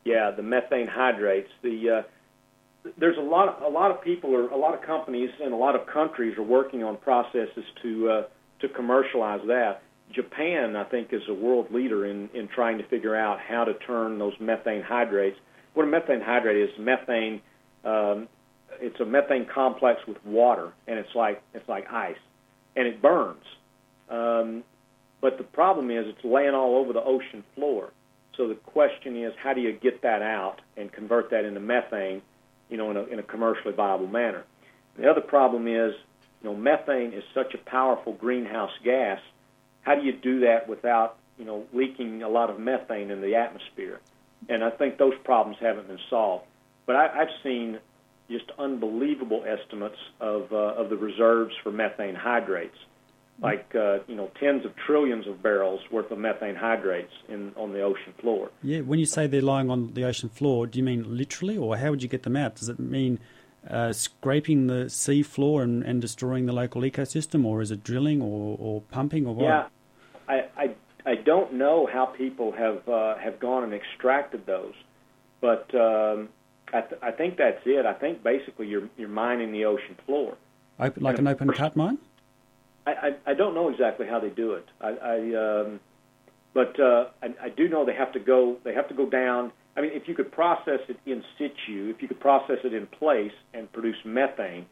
Yeah, the methane hydrates. The uh, there's a lot of, a lot of people or a lot of companies and a lot of countries are working on processes to uh, to commercialize that. Japan, I think, is a world leader in, in trying to figure out how to turn those methane hydrates. What a methane hydrate is, methane. Um, it's a methane complex with water, and it's like it's like ice, and it burns. Um, but the problem is, it's laying all over the ocean floor. So the question is, how do you get that out and convert that into methane, you know, in a, in a commercially viable manner? The other problem is, you know, methane is such a powerful greenhouse gas how do you do that without you know leaking a lot of methane in the atmosphere? And I think those problems haven't been solved. But I, I've seen just unbelievable estimates of uh, of the reserves for methane hydrates, like uh, you know tens of trillions of barrels worth of methane hydrates in on the ocean floor. Yeah, when you say they're lying on the ocean floor, do you mean literally, or how would you get them out? Does it mean uh, scraping the sea floor and, and destroying the local ecosystem, or is it drilling or, or pumping or what? Yeah, I, I, I don't know how people have uh, have gone and extracted those, but um, I, th- I think that's it. I think basically you're you're mining the ocean floor, open, like and an open cut mine. I, I, I don't know exactly how they do it. I, I um, but uh, I, I do know they have to go. They have to go down. I mean, if you could process it in situ, if you could process it in place and produce methane,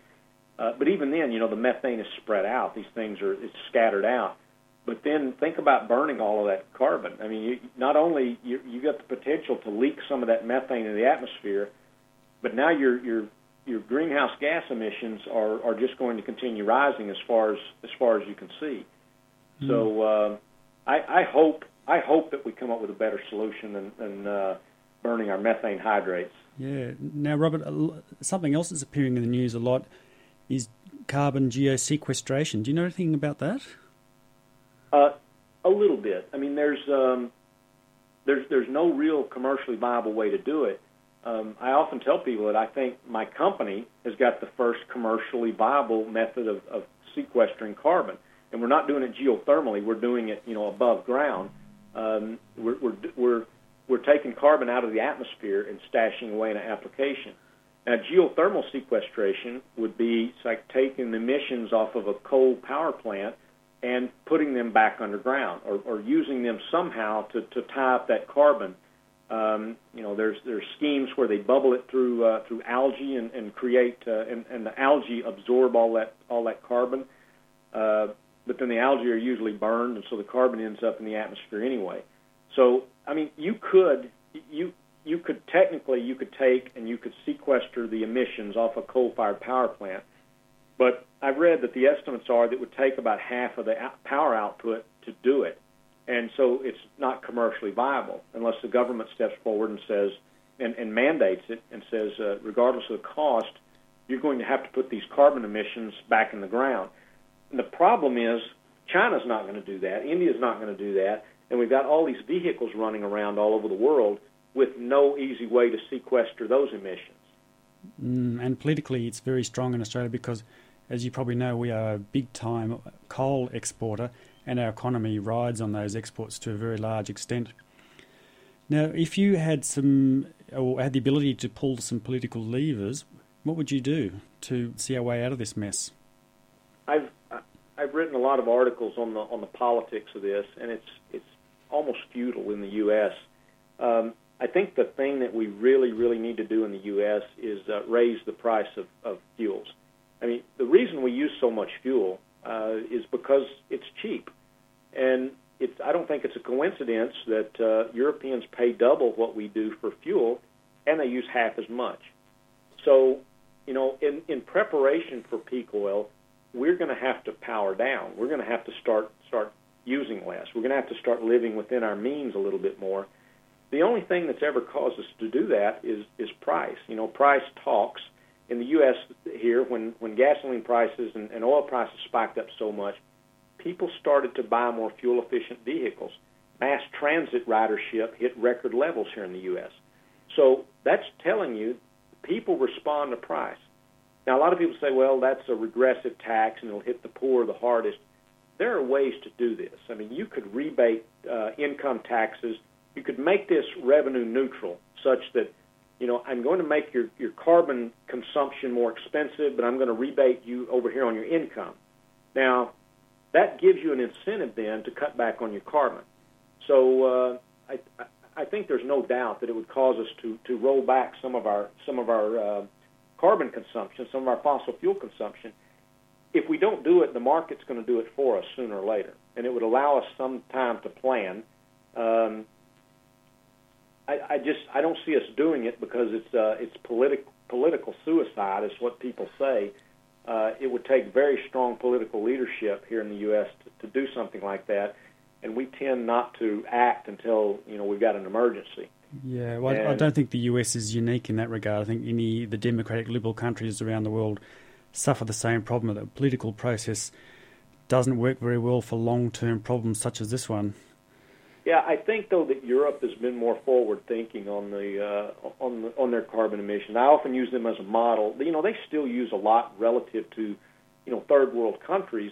uh, but even then, you know, the methane is spread out. These things are it's scattered out. But then think about burning all of that carbon. I mean, you, not only you you got the potential to leak some of that methane in the atmosphere, but now your your your greenhouse gas emissions are are just going to continue rising as far as as far as you can see. Mm. So uh, I, I hope I hope that we come up with a better solution than, than uh, burning our methane hydrates. Yeah. Now, Robert, something else that's appearing in the news a lot is carbon geosequestration. Do you know anything about that? Uh, a little bit. I mean, there's um, there's there's no real commercially viable way to do it. Um, I often tell people that I think my company has got the first commercially viable method of, of sequestering carbon, and we're not doing it geothermally. We're doing it, you know, above ground. Um, we're, we're we're we're taking carbon out of the atmosphere and stashing away in an application. Now, geothermal sequestration would be like taking emissions off of a coal power plant and putting them back underground or, or using them somehow to, to tie up that carbon. Um, you know, there's there's schemes where they bubble it through uh, through algae and, and create uh, and, and the algae absorb all that all that carbon. Uh, but then the algae are usually burned, and so the carbon ends up in the atmosphere anyway. So, I mean, you could you you could technically you could take and you could sequester the emissions off a coal-fired power plant, but I've read that the estimates are that it would take about half of the power output to do it, and so it's not commercially viable unless the government steps forward and says and, and mandates it and says, uh, regardless of the cost, you're going to have to put these carbon emissions back in the ground. And the problem is China's not going to do that. India's not going to do that. And we've got all these vehicles running around all over the world with no easy way to sequester those emissions. Mm, and politically, it's very strong in Australia because as you probably know, we are a big time coal exporter, and our economy rides on those exports to a very large extent. Now, if you had some or had the ability to pull some political levers, what would you do to see our way out of this mess? I've I've written a lot of articles on the on the politics of this, and it's it's almost futile in the U.S. Um, I think the thing that we really really need to do in the U.S. is uh, raise the price of, of fuels. I mean, the reason we use so much fuel uh, is because it's cheap, and it's, I don't think it's a coincidence that uh, Europeans pay double what we do for fuel, and they use half as much. So, you know, in, in preparation for peak oil, we're going to have to power down. We're going to have to start start using less. We're going to have to start living within our means a little bit more. The only thing that's ever caused us to do that is is price. You know, price talks. In the U.S. here, when when gasoline prices and, and oil prices spiked up so much, people started to buy more fuel efficient vehicles. Mass transit ridership hit record levels here in the U.S. So that's telling you people respond to price. Now, a lot of people say, well, that's a regressive tax and it'll hit the poor the hardest. There are ways to do this. I mean, you could rebate uh, income taxes. You could make this revenue neutral such that, you know, I'm going to make your, your carbon consumption more expensive, but I'm going to rebate you over here on your income. Now, that gives you an incentive then to cut back on your carbon. So uh, I, I think there's no doubt that it would cause us to, to roll back some of our some of our uh, carbon consumption, some of our fossil fuel consumption. If we don't do it, the market's going to do it for us sooner or later, and it would allow us some time to plan. Um, I, I just I don't see us doing it because it's uh, it's politic, political suicide, is what people say uh, it would take very strong political leadership here in the U.S. to, to do something like that, and we tend not to act until you know we've got an emergency. Yeah, well, and, I don't think the U.S. is unique in that regard. I think any the democratic liberal countries around the world suffer the same problem. That the political process doesn't work very well for long-term problems such as this one. Yeah, I think though that Europe has been more forward thinking on the uh, on the, on their carbon emissions. I often use them as a model. You know, they still use a lot relative to you know third world countries,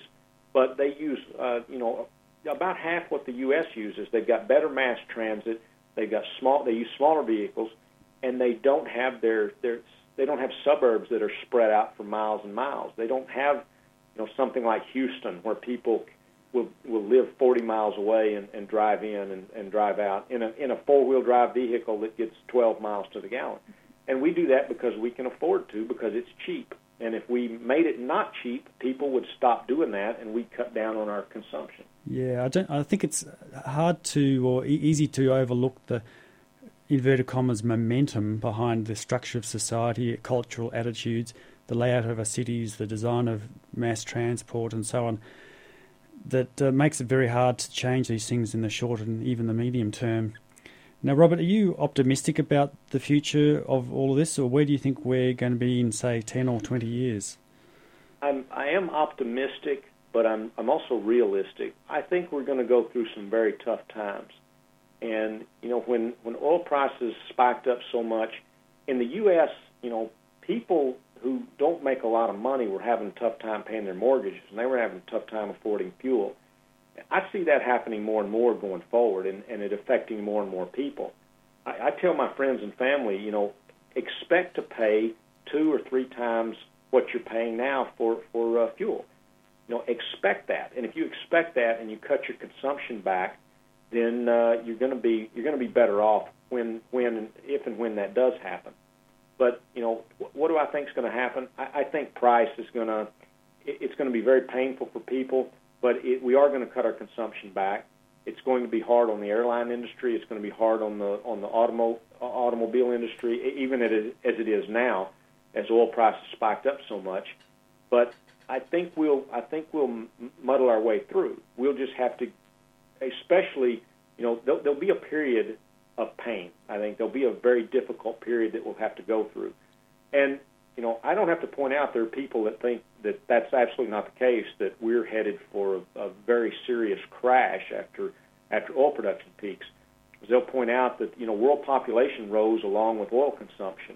but they use uh, you know about half what the U.S. uses. They've got better mass transit. They've got small. They use smaller vehicles, and they don't have their their they don't have suburbs that are spread out for miles and miles. They don't have you know something like Houston where people will will live 40 miles away and, and drive in and, and drive out in a in a four wheel drive vehicle that gets 12 miles to the gallon. And we do that because we can afford to because it's cheap. And if we made it not cheap, people would stop doing that, and we cut down on our consumption. Yeah, I don't. I think it's hard to or easy to overlook the inverted commas momentum behind the structure of society, cultural attitudes, the layout of our cities, the design of mass transport, and so on that uh, makes it very hard to change these things in the short and even the medium term. Now, Robert, are you optimistic about the future of all of this, or where do you think we're going to be in, say, 10 or 20 years? I'm, I am optimistic, but I'm, I'm also realistic. I think we're going to go through some very tough times. And, you know, when, when oil prices spiked up so much, in the U.S., you know, people who don't make a lot of money were having a tough time paying their mortgages, and they were having a tough time affording fuel. I see that happening more and more going forward, and, and it affecting more and more people. I, I tell my friends and family, you know, expect to pay two or three times what you're paying now for for uh, fuel. You know, expect that, and if you expect that and you cut your consumption back, then uh, you're going to be you're going to be better off when when if and when that does happen. But you know, what do I think is going to happen? I, I think price is going to it's going to be very painful for people, but it, we are going to cut our consumption back. It's going to be hard on the airline industry. It's going to be hard on the on the automo- automobile industry, even as it is now, as oil prices spiked up so much. But I think we'll I think we'll muddle our way through. We'll just have to, especially you know, there'll, there'll be a period of pain. I think there'll be a very difficult period that we'll have to go through. And, you know, I don't have to point out there are people that think that that's absolutely not the case, that we're headed for a, a very serious crash after, after oil production peaks. They'll point out that, you know, world population rose along with oil consumption.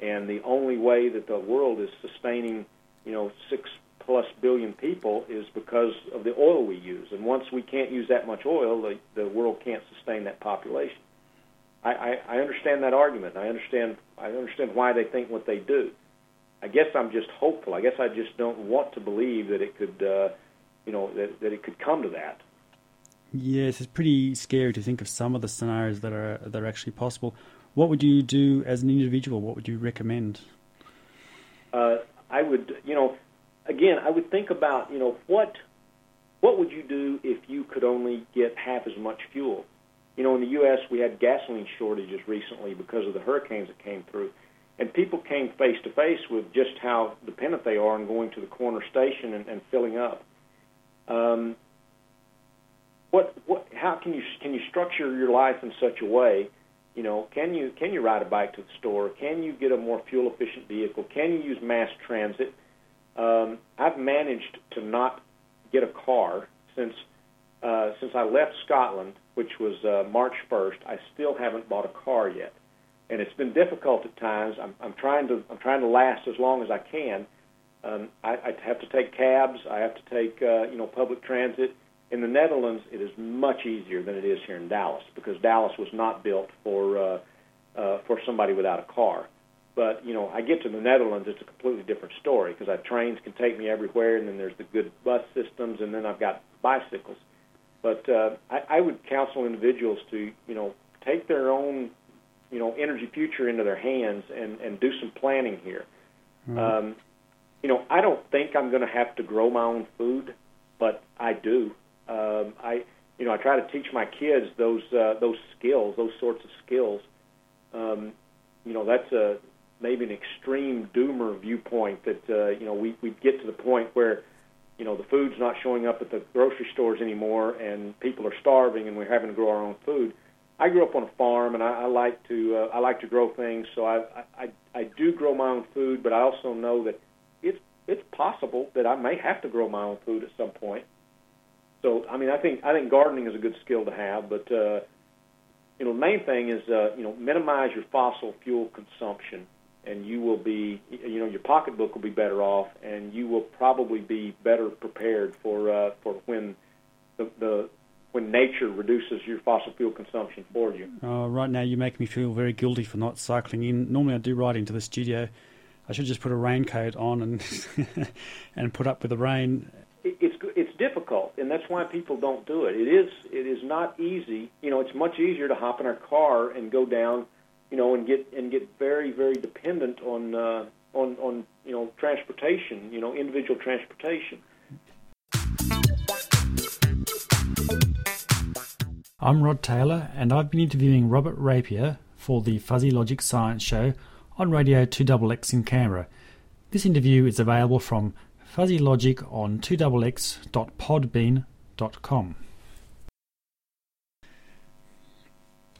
And the only way that the world is sustaining, you know, six plus billion people is because of the oil we use. And once we can't use that much oil, the, the world can't sustain that population. I, I, I understand that argument. I understand I understand why they think what they do. I guess I'm just hopeful. I guess I just don't want to believe that it could, uh, you know, that, that it could come to that. Yes, it's pretty scary to think of some of the scenarios that are that are actually possible. What would you do as an individual? What would you recommend? Uh, I would, you know, again, I would think about, you know, what what would you do if you could only get half as much fuel? You know, in the U.S., we had gasoline shortages recently because of the hurricanes that came through, and people came face to face with just how dependent they are on going to the corner station and, and filling up. Um, what, what, how can you can you structure your life in such a way? You know, can you can you ride a bike to the store? Can you get a more fuel efficient vehicle? Can you use mass transit? Um, I've managed to not get a car since uh, since I left Scotland, which was uh, March 1st. I still haven't bought a car yet, and it's been difficult at times. I'm, I'm trying to I'm trying to last as long as I can. Um, I, I have to take cabs. I have to take uh, you know public transit. In the Netherlands, it is much easier than it is here in Dallas because Dallas was not built for uh, uh, for somebody without a car. But you know, I get to the Netherlands, it's a completely different story because our trains can take me everywhere, and then there's the good bus systems, and then I've got bicycles. But uh, I, I would counsel individuals to you know take their own you know energy future into their hands and and do some planning here. Mm-hmm. Um, you know, I don't think I'm going to have to grow my own food, but I do. Um, I you know I try to teach my kids those uh, those skills, those sorts of skills. Um, you know, that's a maybe an extreme doomer viewpoint that uh, you know we we get to the point where you know the food's not showing up at the grocery stores anymore, and people are starving, and we're having to grow our own food. I grew up on a farm, and I, I like to uh, I like to grow things, so I, I I do grow my own food, but I also know that it's it's possible that I may have to grow my own food at some point. So I mean, I think I think gardening is a good skill to have, but uh, you know, the main thing is uh, you know minimize your fossil fuel consumption and you will be, you know, your pocketbook will be better off, and you will probably be better prepared for uh, for when the, the when nature reduces your fossil fuel consumption for you. Uh, right now, you make me feel very guilty for not cycling in. Normally, I do ride into the studio. I should just put a raincoat on and and put up with the rain. It's it's difficult, and that's why people don't do it. It is it is not easy. You know, it's much easier to hop in our car and go down you know, and get and get very very dependent on uh, on on you know transportation, you know, individual transportation. I'm Rod Taylor, and I've been interviewing Robert Rapier for the Fuzzy Logic Science Show on Radio 2XX in Canberra. This interview is available from Fuzzy Logic on 2XX.podbean.com.